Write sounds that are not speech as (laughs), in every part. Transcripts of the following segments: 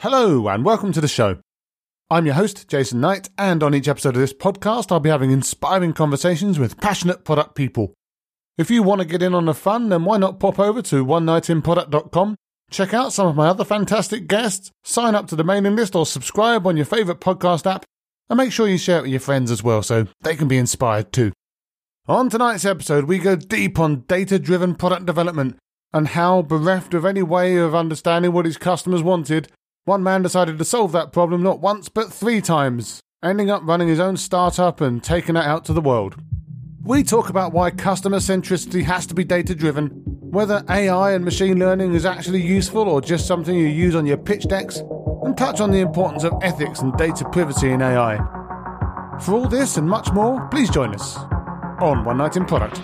Hello, and welcome to the show. I'm your host, Jason Knight, and on each episode of this podcast, I'll be having inspiring conversations with passionate product people. If you want to get in on the fun, then why not pop over to onenightinproduct.com, check out some of my other fantastic guests, sign up to the mailing list, or subscribe on your favourite podcast app, and make sure you share it with your friends as well so they can be inspired too. On tonight's episode, we go deep on data driven product development and how, bereft of any way of understanding what his customers wanted, one man decided to solve that problem not once but three times, ending up running his own startup and taking it out to the world. We talk about why customer centricity has to be data driven, whether AI and machine learning is actually useful or just something you use on your pitch decks, and touch on the importance of ethics and data privacy in AI. For all this and much more, please join us on One Night in Product.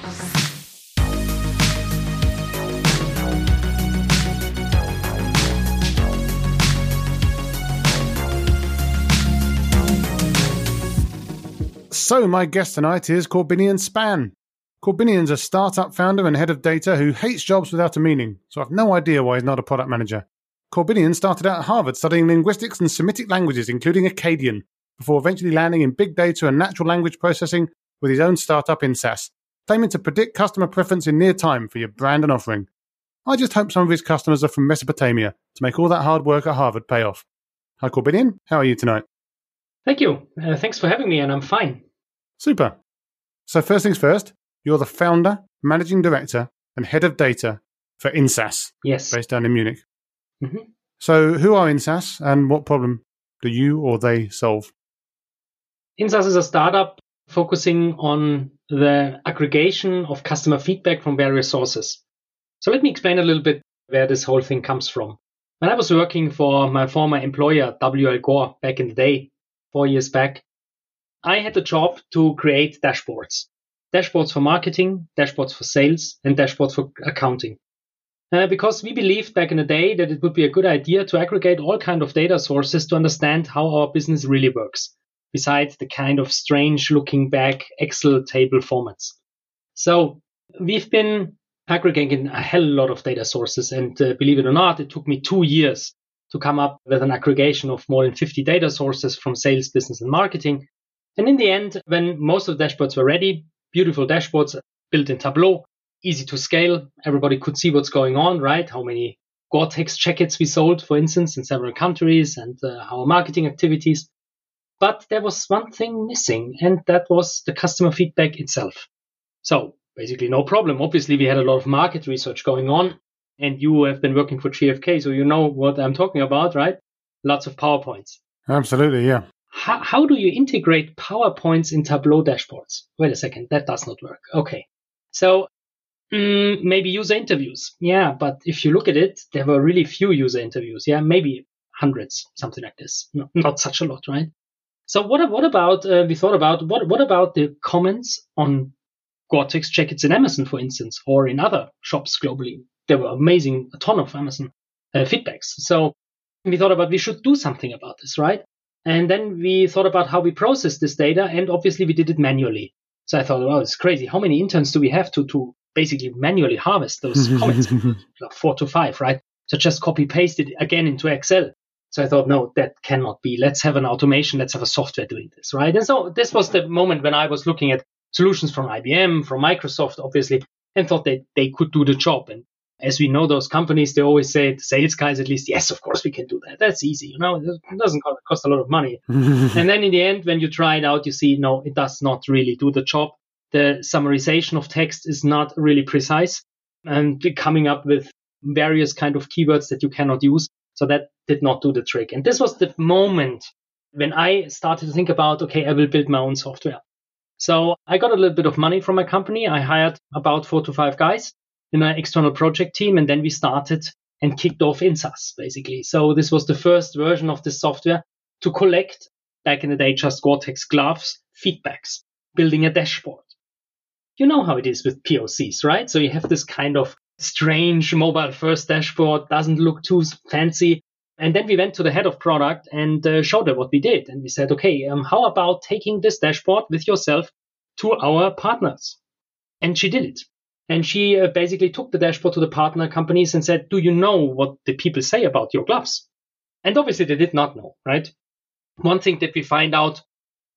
So, my guest tonight is Korbinian Spann. Korbinian's a startup founder and head of data who hates jobs without a meaning, so I've no idea why he's not a product manager. Korbinian started out at Harvard studying linguistics and Semitic languages, including Akkadian, before eventually landing in big data and natural language processing with his own startup Insaas, claiming to predict customer preference in near time for your brand and offering. I just hope some of his customers are from Mesopotamia to make all that hard work at Harvard pay off. Hi, Korbinian. How are you tonight? Thank you. Uh, thanks for having me, and I'm fine. Super. So, first things first, you're the founder, managing director, and head of data for Insaas. Yes. Based down in Munich. Mm-hmm. So, who are Insaas and what problem do you or they solve? Insaas is a startup focusing on the aggregation of customer feedback from various sources. So, let me explain a little bit where this whole thing comes from. When I was working for my former employer, WL Gore, back in the day, four years back, I had the job to create dashboards. Dashboards for marketing, dashboards for sales, and dashboards for accounting. Uh, because we believed back in the day that it would be a good idea to aggregate all kind of data sources to understand how our business really works, besides the kind of strange looking back Excel table formats. So we've been aggregating a hell lot of data sources, and uh, believe it or not, it took me two years to come up with an aggregation of more than 50 data sources from sales, business, and marketing and in the end, when most of the dashboards were ready, beautiful dashboards built in Tableau, easy to scale, everybody could see what's going on, right? How many Gore-Tex jackets we sold, for instance, in several countries and uh, our marketing activities. But there was one thing missing, and that was the customer feedback itself. So basically no problem. Obviously, we had a lot of market research going on, and you have been working for GfK, so you know what I'm talking about, right? Lots of PowerPoints. Absolutely, yeah how, how do you integrate PowerPoints in Tableau dashboards? Wait a second, that does not work. Okay. So mm, maybe user interviews. Yeah, but if you look at it, there were really few user interviews. Yeah, maybe hundreds, something like this. No, not such a lot, right? So what, what about, uh, we thought about, what, what about the comments on Gore-Tex jackets in Amazon, for instance, or in other shops globally? There were amazing, a ton of Amazon uh, feedbacks. So we thought about we should do something about this, right? And then we thought about how we process this data, and obviously we did it manually. So I thought, well, it's crazy. How many interns do we have to to basically manually harvest those (laughs) comments? Four to five, right? So just copy paste it again into Excel. So I thought, no, that cannot be. Let's have an automation. Let's have a software doing this, right? And so this was the moment when I was looking at solutions from IBM, from Microsoft, obviously, and thought that they could do the job. And as we know those companies, they always say, the sales guys at least, yes, of course we can do that. That's easy. You know, it doesn't cost a lot of money. (laughs) and then in the end, when you try it out, you see, no, it does not really do the job. The summarization of text is not really precise and coming up with various kind of keywords that you cannot use. So that did not do the trick. And this was the moment when I started to think about, okay, I will build my own software. So I got a little bit of money from my company. I hired about four to five guys in an external project team. And then we started and kicked off Insaas, basically. So this was the first version of the software to collect, back in the day, just Gore-Tex gloves, feedbacks, building a dashboard. You know how it is with POCs, right? So you have this kind of strange mobile first dashboard, doesn't look too fancy. And then we went to the head of product and uh, showed her what we did. And we said, okay, um, how about taking this dashboard with yourself to our partners? And she did it. And she uh, basically took the dashboard to the partner companies and said, Do you know what the people say about your gloves? And obviously they did not know, right? One thing that we find out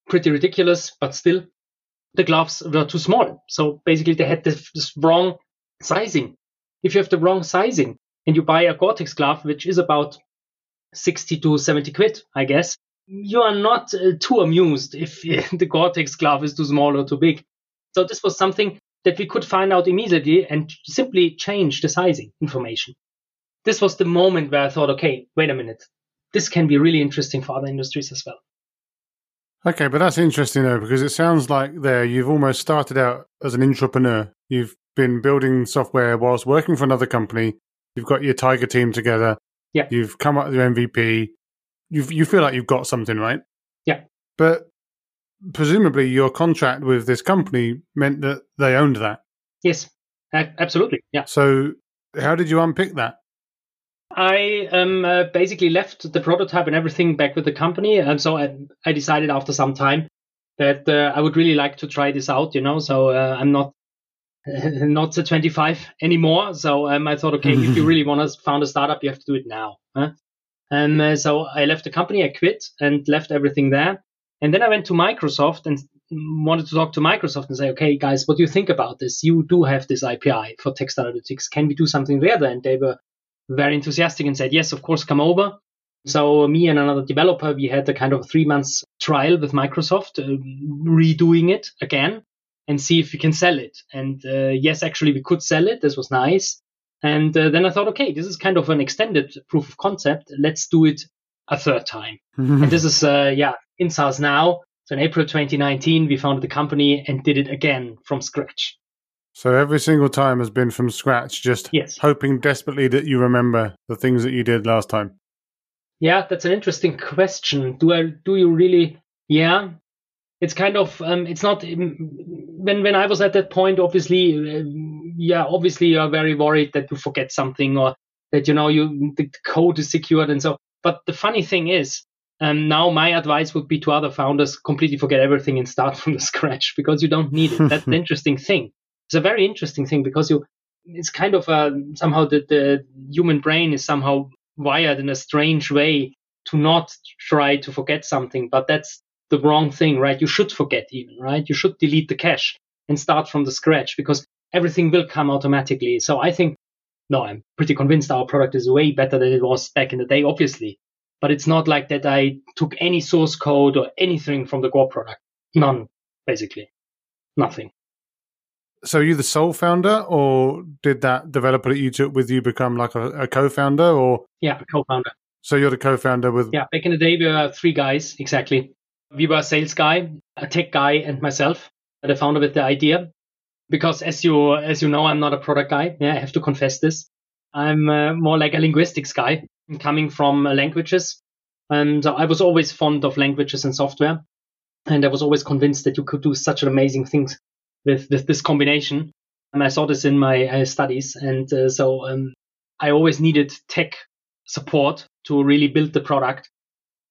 pretty ridiculous, but still the gloves were too small. So basically they had this, wrong sizing. If you have the wrong sizing and you buy a Gore-Tex glove, which is about 60 to 70 quid, I guess, you are not uh, too amused if (laughs) the Gore-Tex glove is too small or too big. So this was something that we could find out immediately and simply change the sizing information. This was the moment where I thought, okay, wait a minute. This can be really interesting for other industries as well. Okay, but that's interesting though, because it sounds like there you've almost started out as an entrepreneur. You've been building software whilst working for another company. You've got your Tiger team together. Yeah. You've come up with your MVP. You you feel like you've got something, right? Yeah. But presumably your contract with this company meant that they owned that. Yes, absolutely. Yeah. So how did you unpick that? I um, uh, basically left the prototype and everything back with the company, and so I, I decided after some time that uh, I would really like to try this out. You know, so uh, I'm not (laughs) not 25 anymore. So um, I thought, okay, if you (laughs) really want to found a startup, you have to do it now. Huh? And uh, so I left the company, I quit and left everything there. And then I went to Microsoft and wanted to talk to Microsoft and say, okay, guys, what do you think about this? You do have this API for text analytics. Can we do something together? And they were very enthusiastic and said, yes, of course, come over. So me and another developer, we had a kind of three months trial with Microsoft, uh, redoing it again and see if we can sell it. And uh, yes, actually, we could sell it. This was nice. And uh, then I thought, okay, this is kind of an extended proof of concept. Let's do it a third time. (laughs) and this is, uh, yeah, Insaas now. So in April 2019, we founded the company and did it again from scratch. So every single time has been from scratch, just yes. hoping desperately that you remember the things that you did last time. Yeah, that's an interesting question. Do I do you really? Yeah, it's kind of um, it's not um, when when I was at that point. Obviously, uh, yeah, obviously you are very worried that you forget something or that you know you the code is secured and so. But the funny thing is, um, now my advice would be to other founders completely forget everything and start (laughs) from the scratch because you don't need it. That's the (laughs) interesting thing. It's a very interesting thing because you, it's kind of a, somehow the, the human brain is somehow wired in a strange way to not try to forget something, but that's the wrong thing, right? You should forget even, right? You should delete the cache and start from the scratch because everything will come automatically. So I think, no, I'm pretty convinced our product is way better than it was back in the day, obviously. But it's not like that I took any source code or anything from the Gore product. None, basically. Nothing. So, are you the sole founder, or did that developer that you took with you become like a, a co-founder? Or yeah, a co-founder. So you're the co-founder with yeah. Back in the day, we were three guys exactly. We were a sales guy, a tech guy, and myself, the founder with the idea. Because as you as you know, I'm not a product guy. Yeah, I have to confess this. I'm uh, more like a linguistics guy, coming from uh, languages, and I was always fond of languages and software, and I was always convinced that you could do such amazing things with, with this combination. And I saw this in my uh, studies. And uh, so um, I always needed tech support to really build the product.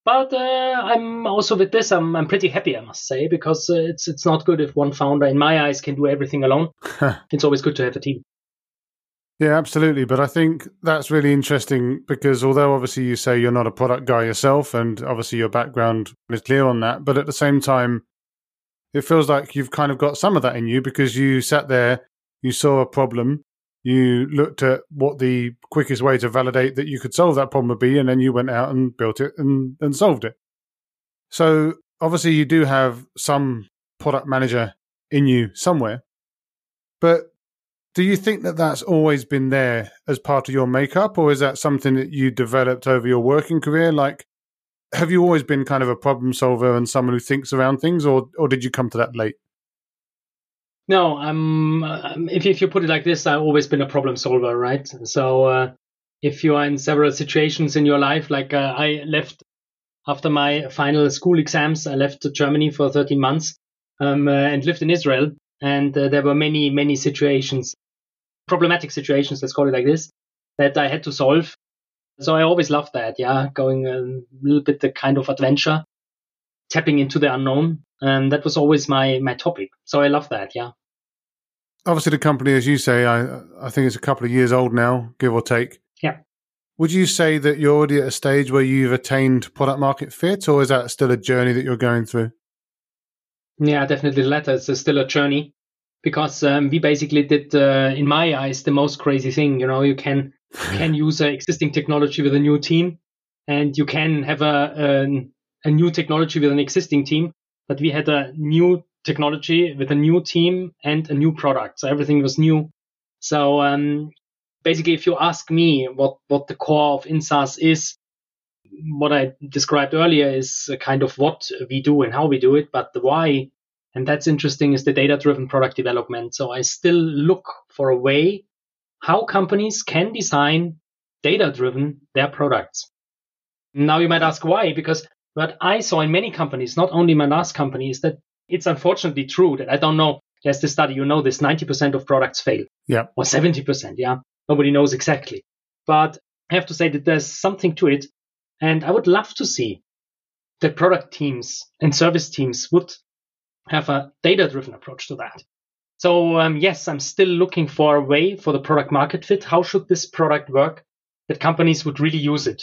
But uh, I'm also with this, I'm, I'm pretty happy, I must say, because uh, it's it's not good if one founder, in my eyes, can do everything alone. (laughs) it's always good to have a team. Yeah, absolutely. But I think that's really interesting because although obviously you say you're not a product guy yourself, and obviously your background is clear on that, but at the same time, it feels like you've kind of got some of that in you because you sat there, you saw a problem, you looked at what the quickest way to validate that you could solve that problem would be, and then you went out and built it and, and solved it. So obviously, you do have some product manager in you somewhere, but do you think that that's always been there as part of your makeup, or is that something that you developed over your working career? Like, have you always been kind of a problem solver and someone who thinks around things, or or did you come to that late? No, I'm. Um, if if you put it like this, I've always been a problem solver, right? So uh, if you are in several situations in your life, like uh, I left after my final school exams, I left to Germany for 13 months um, uh, and lived in Israel, and uh, there were many many situations, problematic situations, let's call it like this, that I had to solve so I always loved that, yeah, going a little bit the kind of adventure, tapping into the unknown. And that was always my, my topic. So I love that, yeah. Obviously, the company, as you say, I, I think it's a couple of years old now, give or take. Yeah. Would you say that you're already at a stage where you've attained product market fit, or is that still a journey that you're going through? Yeah, definitely the latter. It's still a journey because um, we basically did, uh, in my eyes, the most crazy thing. You know, you can can (laughs) use an existing technology with a new team, and you can have a, a a new technology with an existing team. But we had a new technology with a new team and a new product, so everything was new. So um, basically, if you ask me what what the core of Insaas is, what I described earlier is kind of what we do and how we do it, but the why, and that's interesting, is the data driven product development. So I still look for a way how companies can design data driven their products. Now you might ask why, because what I saw in many companies, not only my last company, is that it's unfortunately true that I don't know. There's the study, you know, this 90% of products fail. Yeah. Or 70%. Yeah. Nobody knows exactly. But I have to say that there's something to it and I would love to see that product teams and service teams would have a data driven approach to that. So, um, yes, I'm still looking for a way for the product market fit. How should this product work that companies would really use it?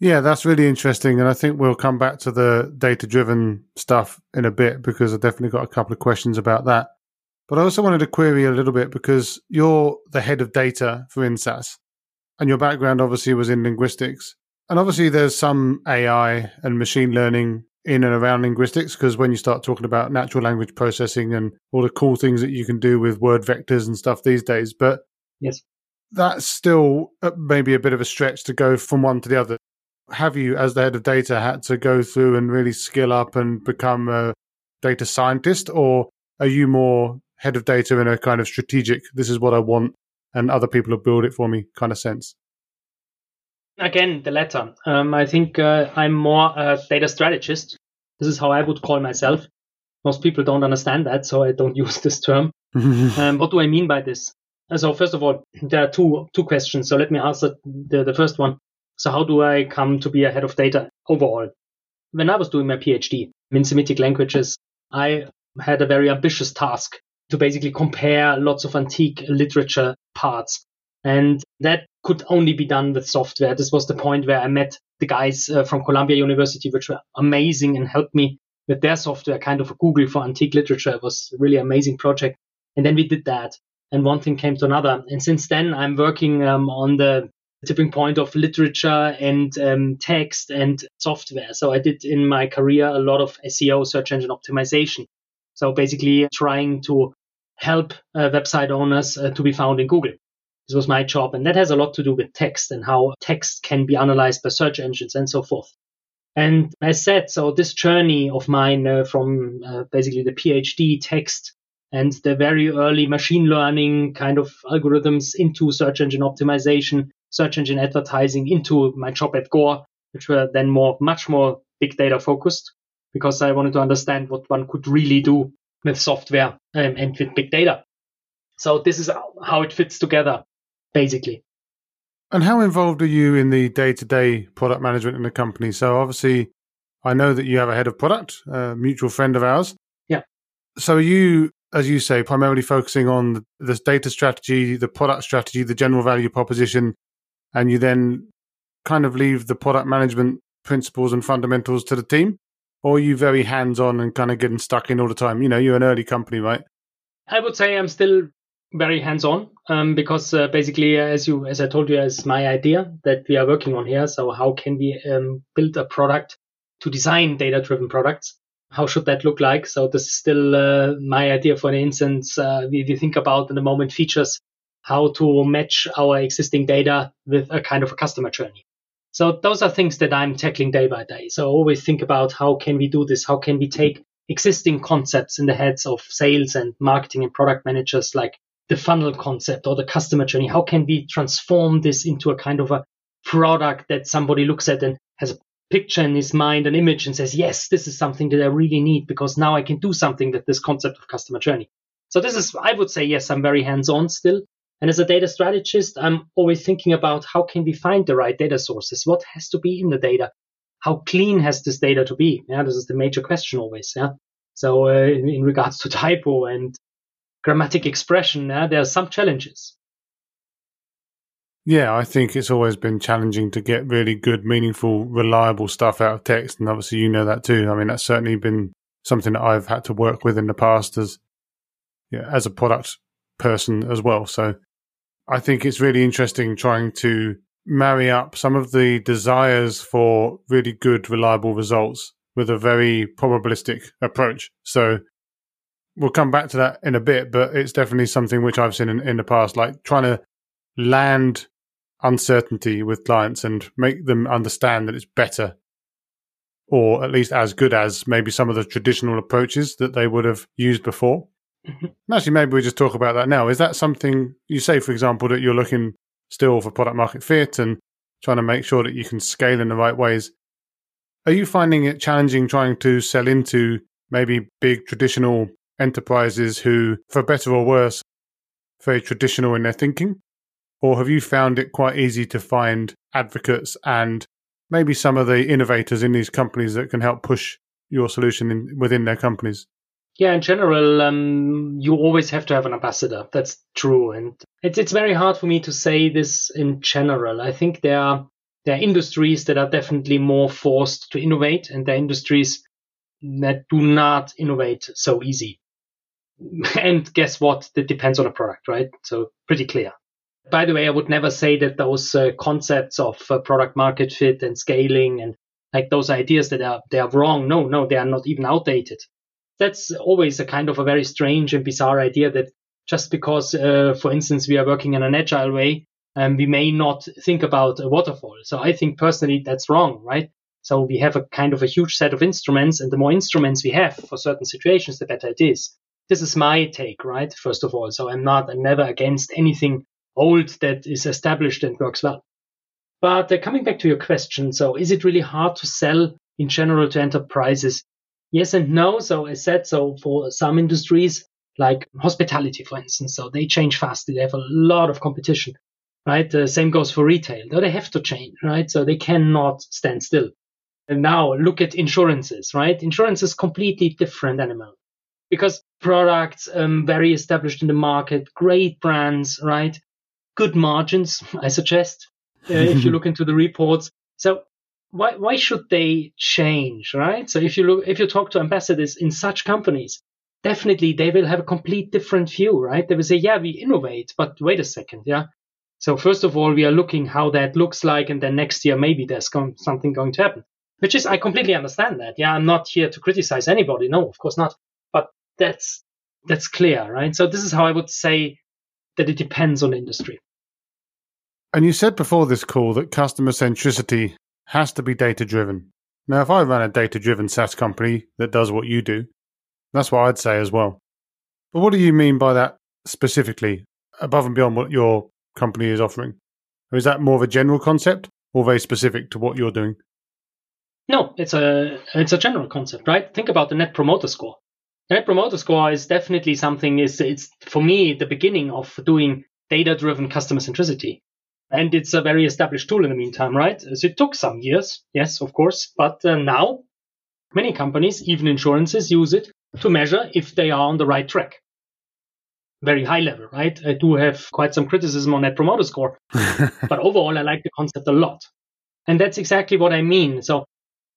Yeah, that's really interesting. And I think we'll come back to the data driven stuff in a bit because I've definitely got a couple of questions about that. But I also wanted to query a little bit because you're the head of data for Insaas and your background obviously was in linguistics. And obviously, there's some AI and machine learning in and around linguistics because when you start talking about natural language processing and all the cool things that you can do with word vectors and stuff these days, but yes, that's still uh, maybe a bit of a stretch to go from one to the other. Have you, as the head of data, had to go through and really skill up and become a data scientist, or are you more head of data in a kind of strategic, this is what I want, and other people will build it for me kind of sense? Again, the latter. Um, I think uh, I'm more a data strategist. This is how I would call myself. Most people don't understand that, so I don't (laughs) use this term. (laughs) um, what do I mean by this? So first of all, there are two two questions. So let me answer the, the first one. So how do I come to be a head of data overall? When I was doing my PhD in Semitic languages, I had a very ambitious task to basically compare lots of antique literature parts and that could only be done with software. This was the point where I met the guys uh, from Columbia University, which were amazing and helped me with their software, kind of a Google for antique literature. It was a really amazing project. And then we did that. And one thing came to another. And since then, I'm working um, on the tipping point of literature and um, text and software. So I did in my career a lot of SEO, search engine optimization. So basically trying to help uh, website owners uh, to be found in Google. This was my job. And that has a lot to do with text and how text can be analyzed by search engines and so forth. And I said, so this journey of mine uh, from uh, basically the PhD text and the very early machine learning kind of algorithms into search engine optimization, search engine advertising into my job at Gore, which were then more, much more big data focused because I wanted to understand what one could really do with software um, and with big data. So this is how it fits together basically. And how involved are you in the day to day product management in the company? So, obviously, I know that you have a head of product, a mutual friend of ours. Yeah. So, are you, as you say, primarily focusing on the data strategy, the product strategy, the general value proposition, and you then kind of leave the product management principles and fundamentals to the team? Or are you very hands on and kind of getting stuck in all the time? You know, you're an early company, right? I would say I'm still very hands-on um, because uh, basically, as you as I told you, is my idea that we are working on here. So how can we um, build a product to design data-driven products? How should that look like? So this is still uh, my idea. For instance, uh, we, we think about in the moment features how to match our existing data with a kind of a customer journey. So those are things that I'm tackling day by day. So I always think about how can we do this? How can we take existing concepts in the heads of sales and marketing and product managers like the funnel concept or the customer journey? How can we transform this into a kind of a product that somebody looks at and has a picture in his mind, an image, and says, yes, this is something that I really need because now I can do something with this concept of customer journey. So this is, I would say, yes, I'm very hands-on still. And as a data strategist, I'm always thinking about how can we find the right data sources? What has to be in the data? How clean has this data to be? Yeah, this is the major question always. Yeah. So uh, in, in regards to typo and grammatic expression, uh, there are some challenges. Yeah, I think it's always been challenging to get really good, meaningful, reliable stuff out of text. And obviously, you know that too. I mean, that's certainly been something that I've had to work with in the past as, yeah, as a product person as well. So I think it's really interesting trying to marry up some of the desires for really good, reliable results with a very probabilistic approach. So we'll come back to that in a bit, but it's definitely something which I've seen in, in the past, like trying to land uncertainty with clients and make them understand that it's better or at least as good as maybe some of the traditional approaches that they would have used before. Mm-hmm. Actually, maybe we just talk about that now. Is that something you say, for example, that you're looking still for product market fit and trying to make sure that you can scale in the right ways? Are you finding it challenging trying to sell into maybe big traditional enterprises who, for better or worse, very traditional in their thinking? Or have you found it quite easy to find advocates and maybe some of the innovators in these companies that can help push your solution in, within their companies? Yeah, in general, um, you always have to have an ambassador. That's true, and it's it's very hard for me to say this in general. I think there are there are industries that are definitely more forced to innovate, and there are industries that do not innovate so easy. And guess what? That depends on a product, right? So pretty clear. By the way, I would never say that those uh, concepts of uh, product market fit and scaling and like those ideas that are they are wrong. No, no, they are not even outdated that's always a kind of a very strange and bizarre idea that just because, uh, for instance, we are working in an agile way, um, we may not think about a waterfall. So I think personally that's wrong, right? So we have a kind of a huge set of instruments, and the more instruments we have for certain situations, the better it is. This is my take, right? First of all, so I'm not, I'm never against anything old that is established and works well. But uh, coming back to your question, so is it really hard to sell in general to enterprises? Yes and no. So I said so for some industries like hospitality, for instance. So they change fast. They have a lot of competition, right? The same goes for retail. Though they have to change, right? So they cannot stand still. And now look at insurances, right? Insurance is completely different animal because products um, very established in the market, great brands, right? Good margins, (laughs) I suggest, uh, if you (laughs) look into the reports. So why why should they change, right? So if you look if you talk to ambassadors in such companies, definitely they will have a complete different view, right? They will say, yeah, we innovate, but wait a second, yeah. So first of all, we are looking how that looks like, and then next year maybe there's something going to happen. Which is I completely understand that. Yeah, I'm not here to criticize anybody. No, of course not. That's that's clear, right? So this is how I would say that it depends on industry. And you said before this call that customer centricity has to be data driven. Now, if I run a data driven SaaS company that does what you do, that's what I'd say as well. But what do you mean by that specifically, above and beyond what your company is offering? Or is that more of a general concept or very specific to what you're doing? No, it's a it's a general concept, right? Think about the net promoter score. Net promoter score is definitely something is it's for me the beginning of doing data driven customer centricity. And it's a very established tool in the meantime, right? So it took some years, yes, of course. But uh, now many companies, even insurances, use it to measure if they are on the right track. Very high level, right? I do have quite some criticism on Net Promoter Score, (laughs) but overall, I like the concept a lot. And that's exactly what I mean. So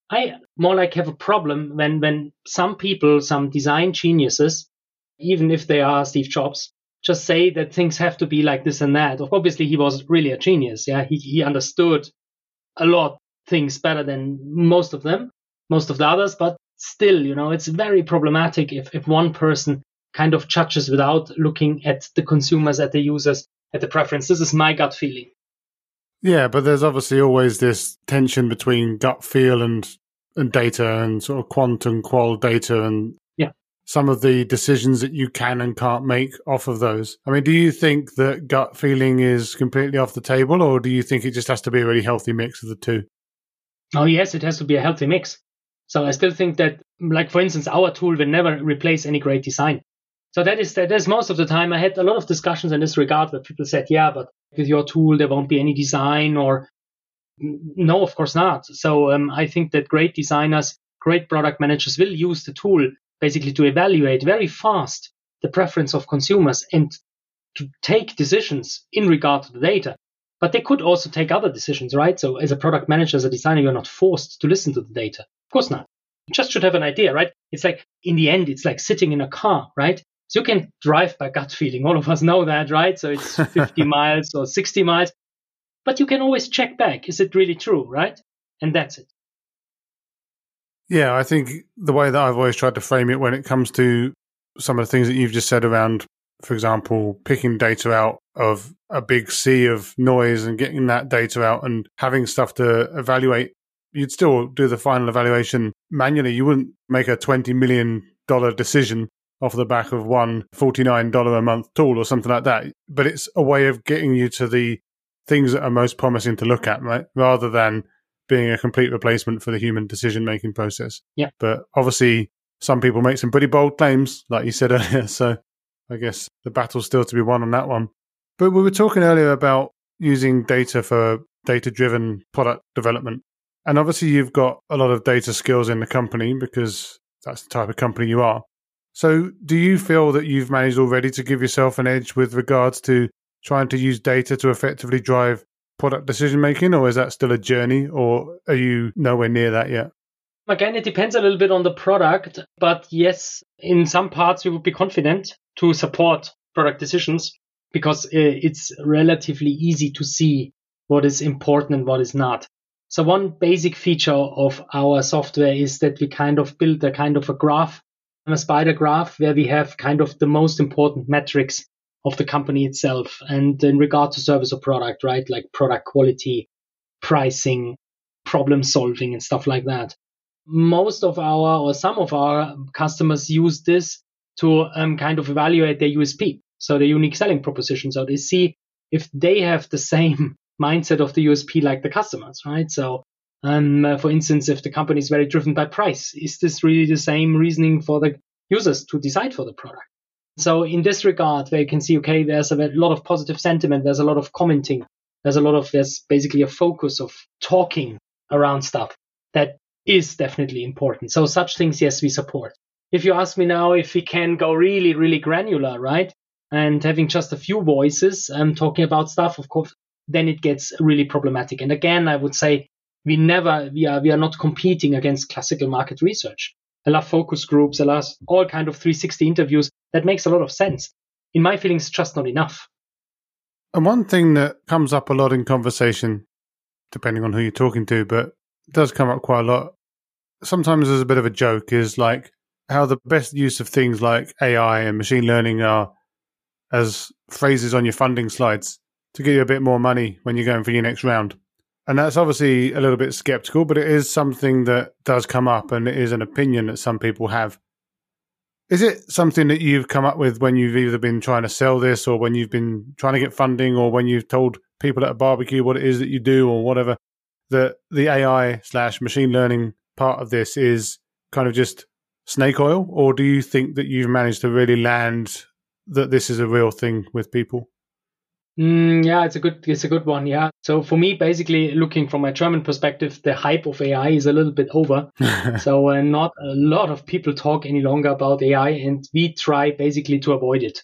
I more like have a problem when, when some people, some design geniuses, even if they are Steve Jobs, just say that things have to be like this and that. Obviously, he was really a genius. Yeah, he, he understood a lot things better than most of them, most of the others. But still, you know, it's very problematic if, if one person kind of judges without looking at the consumers, at the users, at the preference. This is my gut feeling. Yeah, but there's obviously always this tension between gut feel and and data and sort of quant and qual data and yeah. some of the decisions that you can and can't make off of those. I mean, do you think that gut feeling is completely off the table, or do you think it just has to be a really healthy mix of the two? Oh, yes, it has to be a healthy mix. So I still think that, like for instance, our tool will never replace any great design. So that is that is most of the time. I had a lot of discussions in this regard where people said, "Yeah, but with your tool there won't be any design," or "No, of course not." So um, I think that great designers, great product managers will use the tool basically to evaluate very fast the preference of consumers and to take decisions in regard to the data. But they could also take other decisions, right? So as a product manager, as a designer, you're not forced to listen to the data. Of course not. You just should have an idea, right? It's like in the end, it's like sitting in a car, right? So you can drive by gut feeling. All of us know that, right? So it's (laughs) 50 miles or 60 miles, but you can always check back. Is it really true, right? And that's it. Yeah, I think the way that I've always tried to frame it when it comes to some of the things that you've just said around, for example, picking data out of a big sea of noise and getting that data out and having stuff to evaluate, you'd still do the final evaluation manually. You wouldn't make a $20 million decision off the back of one $49 a month tool or something like that. But it's a way of getting you to the things that are most promising to look at, right? Rather than being a complete replacement for the human decision making process. Yeah. But obviously, some people make some pretty bold claims, like you said (laughs) earlier. So I guess the battle's still to be won on that one. But we were talking earlier about using data for data driven product development. And obviously, you've got a lot of data skills in the company because that's the type of company you are. So, do you feel that you've managed already to give yourself an edge with regards to trying to use data to effectively drive product decision making, or is that still a journey, or are you nowhere near that yet? Again, it depends a little bit on the product, but yes, in some parts we would be confident to support product decisions because uh, it's relatively easy to see what is important and what is not. So one basic feature of our software is that we kind of build a kind of a graph, a spider graph where we have kind of the most important metrics of the company itself. And in regard to service or product, right? Like product quality, pricing, problem solving and stuff like that. Most of our or some of our customers use this to um, kind of evaluate their USP. So the unique selling proposition. So they see if they have the (laughs) same mindset of the USP like the customers, right? So um, uh, for instance, if the company is very driven by price, is this really the same reasoning for the users to decide for the product? So in this regard, where you can see, okay, there's a lot of positive sentiment, there's a lot of commenting, there's a lot of, there's basically a focus of talking around stuff that is definitely important. So such things, yes, we support. If you ask me now if we can go really, really granular, right? And having just a few voices um, talking about stuff, of course, then it gets really problematic. And again, I would say we never, we are, we are not competing against classical market research. I love focus groups. I love all kind of 360 interviews. That makes a lot of sense. In my feelings, just not enough. And one thing that comes up a lot in conversation, depending on who you're talking to, but does come up quite a lot. Sometimes as a bit of a joke is like how the best use of things like AI and machine learning are as phrases on your funding slides to get you a bit more money when you're going for your next round. And that's obviously a little bit skeptical, but it is something that does come up and it is an opinion that some people have. Is it something that you've come up with when you've either been trying to sell this or when you've been trying to get funding or when you've told people at a barbecue what it is that you do or whatever? That the AI slash machine learning part of this is kind of just snake oil? Or do you think that you've managed to really land that this is a real thing with people? Mm, yeah, it's a good it's a good one. Yeah. So for me, basically, looking from a German perspective, the hype of AI is a little bit over. (laughs) so uh, not a lot of people talk any longer about AI, and we try basically to avoid it.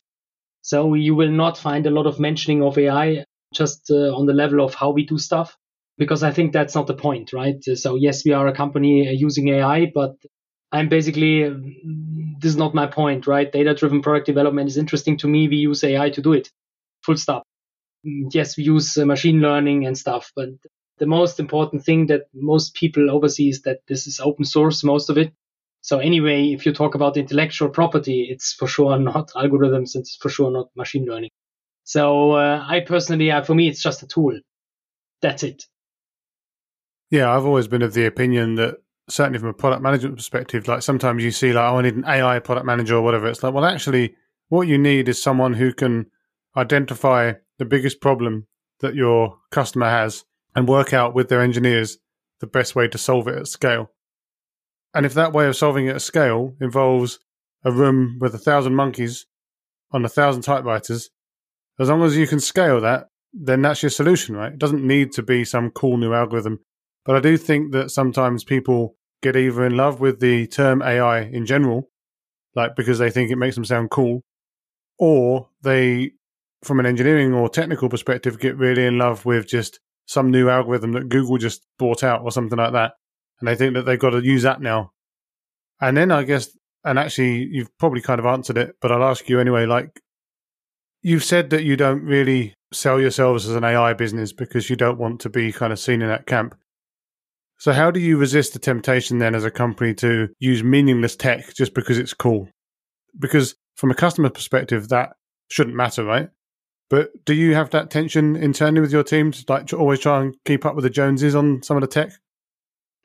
So you will not find a lot of mentioning of AI just uh, on the level of how we do stuff, because I think that's not the point, right? So yes, we are a company uh, using AI, but I'm basically this is not my point, right? Data driven product development is interesting to me. We use AI to do it. Full stop yes, we use uh, machine learning and stuff, but the most important thing that most people oversee is that this is open source, most of it. So anyway, if you talk about intellectual property, it's for sure (laughs) not algorithms. It's for sure not machine learning. So uh, I personally, uh, for me, it's just a tool. That's it. Yeah, I've always been of the opinion that certainly from a product management perspective, like sometimes you see like, oh, I need an AI product manager or whatever. It's like, well, actually, what you need is someone who can identify the biggest problem that your customer has and work out with their engineers the best way to solve it at scale. And if that way of solving it at scale involves a room with a thousand monkeys on a thousand typewriters, as long as you can scale that, then that's your solution, right? It doesn't need to be some cool new algorithm. But I do think that sometimes people get either in love with the term AI in general, like because they think it makes them sound cool, or they from an engineering or technical perspective, get really in love with just some new algorithm that Google just brought out or something like that. And they think that they've got to use that now. And then I guess, and actually, you've probably kind of answered it, but I'll ask you anyway. Like, you've said that you don't really sell yourselves as an AI business because you don't want to be kind of seen in that camp. So, how do you resist the temptation then as a company to use meaningless tech just because it's cool? Because from a customer perspective, that shouldn't matter, right? But do you have that tension internally with your team to like to always try and keep up with the Joneses on some of the tech?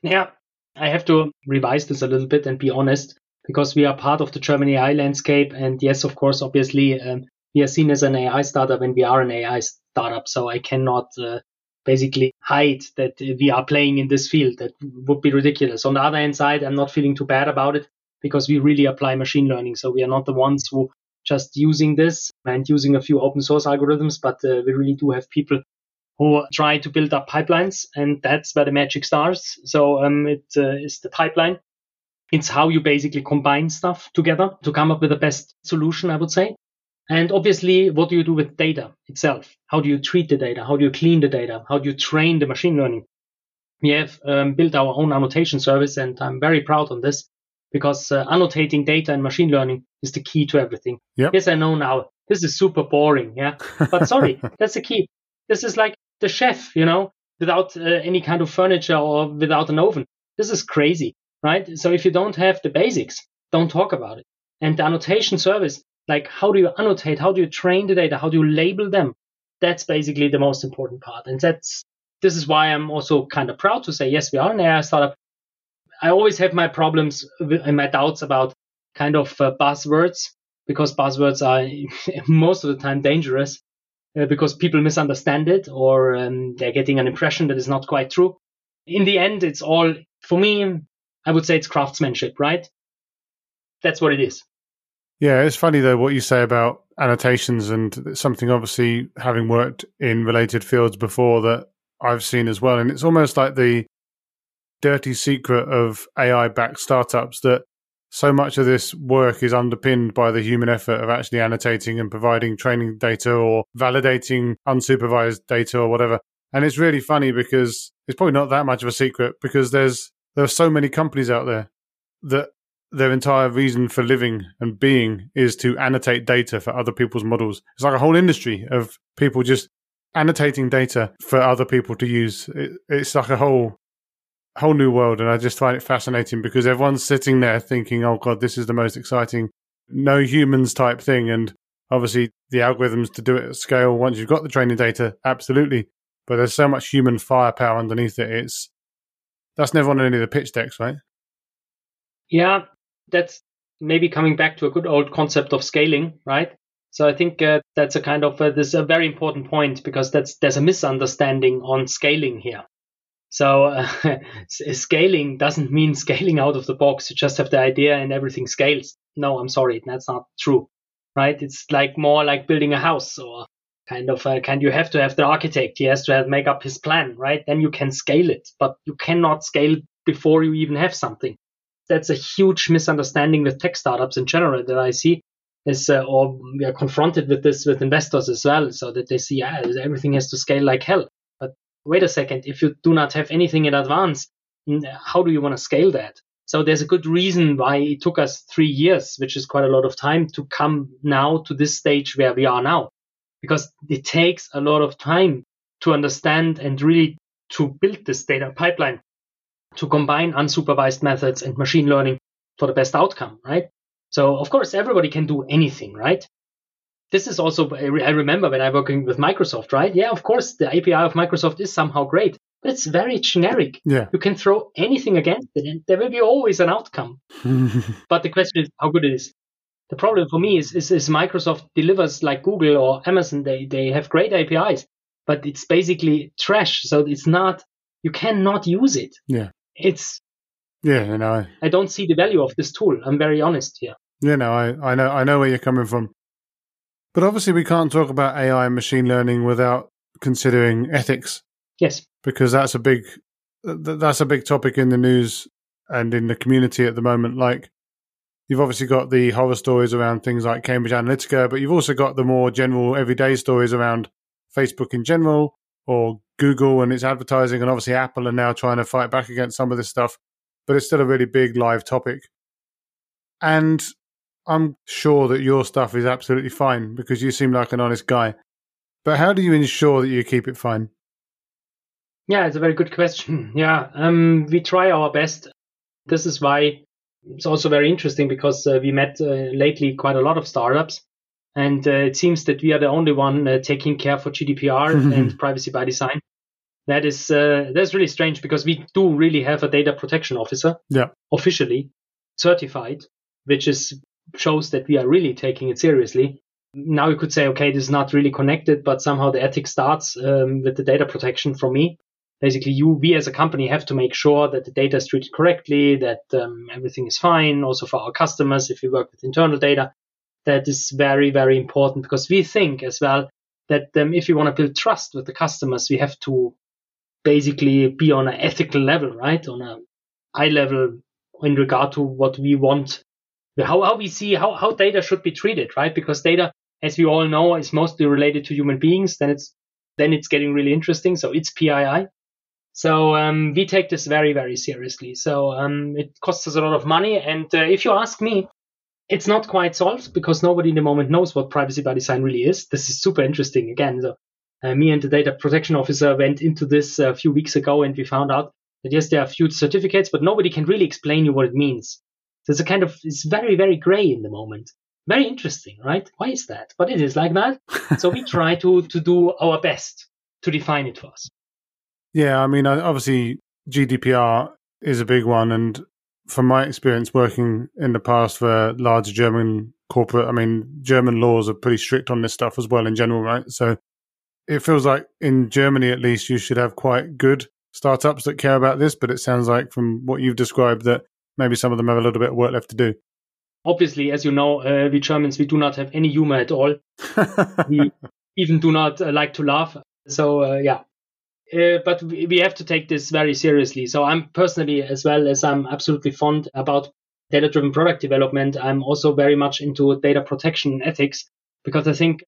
Yeah, I have to revise this a little bit and be honest because we are part of the German AI landscape. And yes, of course, obviously, um, we are seen as an AI startup and we are an AI startup. So I cannot uh, basically hide that we are playing in this field. That would be ridiculous. On the other hand side, I'm not feeling too bad about it because we really apply machine learning. So we are not the ones who just using this and using a few open source algorithms, but uh, we really do have people who try to build up pipelines, and that's where the magic starts. So um, it uh, is the pipeline. It's how you basically combine stuff together to come up with the best solution, I would say. And obviously, what do you do with data itself? How do you treat the data? How do you clean the data? How do you train the machine learning? We have um, built our own annotation service, and I'm very proud on this because uh, annotating data and machine learning is the key to everything. Yep. Yes, I know now. This is super boring. Yeah. (laughs) But sorry, that's the key. This is like the chef, you know, without uh, any kind of furniture or without an oven. This is crazy, right? So if you don't have the basics, don't talk about it. And the annotation service, like how do you annotate? How do you train the data? How do you label them? That's basically the most important part. And that's, this is why I'm also kind of proud to say, yes, we are an AI startup. I always have my problems and my doubts about kind of uh, buzzwords because buzzwords are (laughs) most of the time dangerous uh, because people misunderstand it or um, they're getting an impression that is not quite true. In the end, it's all, for me, I would say it's craftsmanship, right? That's what it is. Yeah, it's funny though what you say about annotations and something obviously having worked in related fields before that I've seen as well. And it's almost like the dirty secret of AI backed startups that so much of this work is underpinned by the human effort of actually annotating and providing training data or validating unsupervised data or whatever. And it's really funny because it's probably not that much of a secret because there's there are so many companies out there that their entire reason for living and being is to annotate data for other people's models. It's like a whole industry of people just annotating data for other people to use. It, it's like a whole whole new world, and I just find it fascinating because everyone's sitting there thinking, "Oh God, this is the most exciting no humans type thing." And obviously, the algorithms to do it at scale once you've got the training data, absolutely. But there's so much human firepower underneath it. It's that's never on any of the pitch decks, right? Yeah, that's maybe coming back to a good old concept of scaling, right? So I think uh, that's a kind of uh, this is a very important point because that's there's a misunderstanding on scaling here. So uh, (laughs) scaling doesn't mean scaling out of the box. You just have the idea and everything scales. No, I'm sorry, that's not true, right? It's like more like building a house or kind of uh, can you have to have the architect. He has to have, make up his plan, right? Then you can scale it, but you cannot scale before you even have something. That's a huge misunderstanding with tech startups in general that I see. Is uh, or we are confronted with this with investors as well, so that they see yeah everything has to scale like hell wait a second, if you do not have anything in advance, how do you want to scale that? So there's a good reason why it took us three years, which is quite a lot of time to come now to this stage where we are now, because it takes a lot of time to understand and really to build this data pipeline to combine unsupervised methods and machine learning for the best outcome, right? So of course everybody can do anything, right? This is also I remember when I working with Microsoft, right? Yeah, of course the API of Microsoft is somehow great, but it's very generic. Yeah. You can throw anything against it and there will be always an outcome. (laughs) but the question is how good it is. The problem for me is, is, is Microsoft delivers like Google or Amazon, they, they have great APIs, but it's basically trash. So it's not, you cannot use it. Yeah. It's, yeah, you know, I, I don't see the value of this tool. I'm very honest here. Yeah, no, I, I know, I know where you're coming from. But obviously, we can't talk about AI and machine learning without considering ethics. Yes, because that's a big that's a big topic in the news and in the community at the moment. Like, You've obviously got the horror stories around things like Cambridge Analytica, but you've also got the more general everyday stories around Facebook in general or Google and its advertising. And obviously, Apple are now trying to fight back against some of this stuff, but it's still a really big live topic. And I'm sure that your stuff is absolutely fine because you seem like an honest guy. But how do you ensure that you keep it fine? Yeah, it's a very good question. (laughs) Yeah, um, we try our best. This is why it's also very interesting because uh, we met uh, lately quite a lot of startups, and uh, it seems that we are the only one uh, taking care for GDPR (laughs) and privacy by design. That is uh, that's really strange because we do really have a data protection officer, yeah, officially certified, which is shows that we are really taking it seriously. Now you could say, okay, this is not really connected, but somehow the ethics starts um, with the data protection from me. Basically you we as a company have to make sure that the data is treated correctly that um, everything is fine. Also for our customers if we work with internal data that is very very important because we think as well that um, if we want to build trust with the customers we have to basically be on an ethical level right? On a high level in regard to what we want how, how we see how, how data should be treated right because data as we all know is mostly related to human beings then it's then it's getting really interesting so it's pii so um, we take this very, very seriously. So um, it costs us a lot of money. And uh, if you ask me, it's not quite solved because nobody in the moment knows what privacy by design really is. This is super interesting. Again, so uh, me and the data protection officer went into this a few weeks ago, and we found out that yes, there are few certificates, but nobody can really explain you what it means. So it's a kind of it's very, very gray in the moment. Very interesting, right? Why is that? But it is like that. so we (laughs) try to to do our best to define it for us. Yeah, I mean, obviously GDPR is a big one, and from my experience working in the past for large German corporate, I mean, German laws are pretty strict on this stuff as well in general, right? So it feels like in Germany, at least, you should have quite good startups that care about this. But it sounds like from what you've described that maybe some of them have a little bit of work left to do. Obviously, as you know, uh, we Germans, we do not have any humor at all. we (laughs) even do not uh, like to laugh. So, uh, yeah, uh, but we have to take this very seriously. So I'm personally, as well as I'm absolutely fond about data-driven product development, I'm also very much into data protection and ethics because I think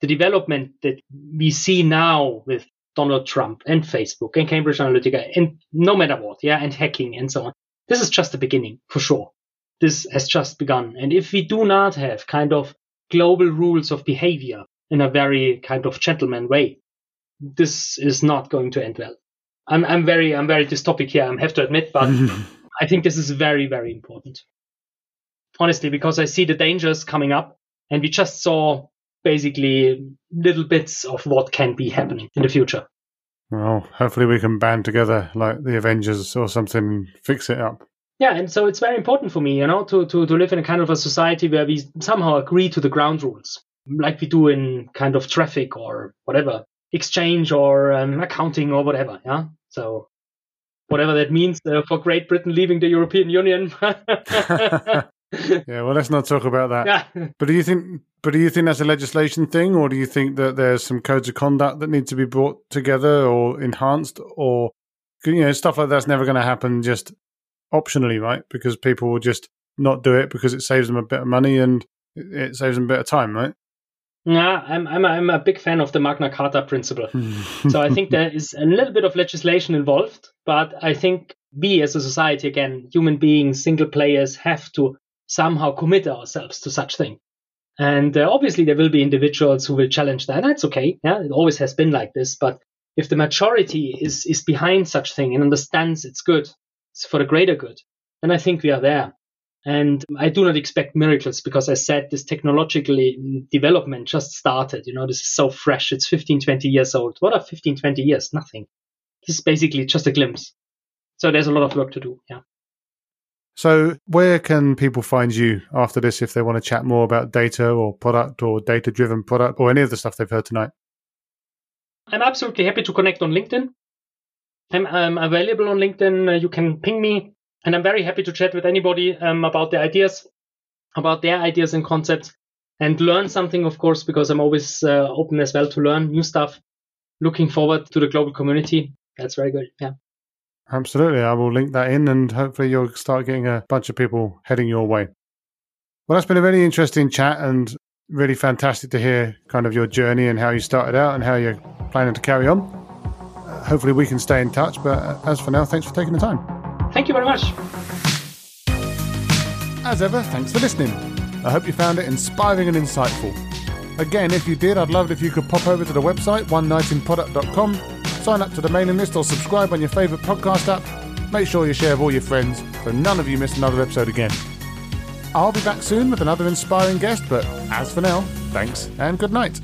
the development that we see now with Donald Trump and Facebook and Cambridge Analytica and no matter what, yeah, and hacking and so on, this is just the beginning for sure. This has just begun. And if we do not have kind of global rules of behavior in a very kind of gentleman way, this is not going to end well. I'm I'm very I'm very dystopic here. I have to admit, but (laughs) I think this is very very important. Honestly, because I see the dangers coming up, and we just saw basically little bits of what can be happening in the future. Well, hopefully we can band together like the Avengers or something, fix it up. Yeah, and so it's very important for me, you know, to, to, to live in a kind of a society where we somehow agree to the ground rules, like we do in kind of traffic or whatever exchange or um, accounting or whatever. Yeah. So whatever that means uh, for Great Britain leaving the European Union. (laughs) (laughs) (laughs) yeah. Well, let's not talk about that. Yeah. But do you think? But do you think that's a legislation thing, or do you think that there's some codes of conduct that need to be brought together or enhanced, or you know stuff like that's never going to happen just optionally, right? Because people will just not do it because it saves them a bit of money and it saves them a bit of time, right? Yeah, I'm I'm a, I'm a big fan of the Magna Carta principle. (laughs) so I think there is a little bit of legislation involved, but I think we as a society, again, human beings, single players, have to somehow commit ourselves to such thing. And uh, obviously, there will be individuals who will challenge that. That's okay. Yeah, it always has been like this. But if the majority is is behind such thing and understands it's good, it's for the greater good, then I think we are there. And I do not expect miracles because I said this technologically development just started. You know, this is so fresh. It's 15, 20 years old. What are 15, 20 years? Nothing. This is basically just a glimpse. So there's a lot of work to do. Yeah. So, where can people find you after this if they want to chat more about data or product or data driven product or any of the stuff they've heard tonight? I'm absolutely happy to connect on LinkedIn. I'm, I'm available on LinkedIn. Uh, you can ping me. And I'm very happy to chat with anybody um, about their ideas, about their ideas and concepts, and learn something, of course, because I'm always uh, open as well to learn new stuff. Looking forward to the global community. That's very good. Yeah. Absolutely. I will link that in and hopefully you'll start getting a bunch of people heading your way. Well, that's been a really interesting chat and really fantastic to hear kind of your journey and how you started out and how you're planning to carry on. Uh, hopefully, we can stay in touch. But as for now, thanks for taking the time. Thank you very much. As ever, thanks for listening. I hope you found it inspiring and insightful. Again, if you did, I'd love it if you could pop over to the website, one product.com, sign up to the mailing list or subscribe on your favourite podcast app. Make sure you share with all your friends so none of you miss another episode again. I'll be back soon with another inspiring guest, but as for now, thanks and good night.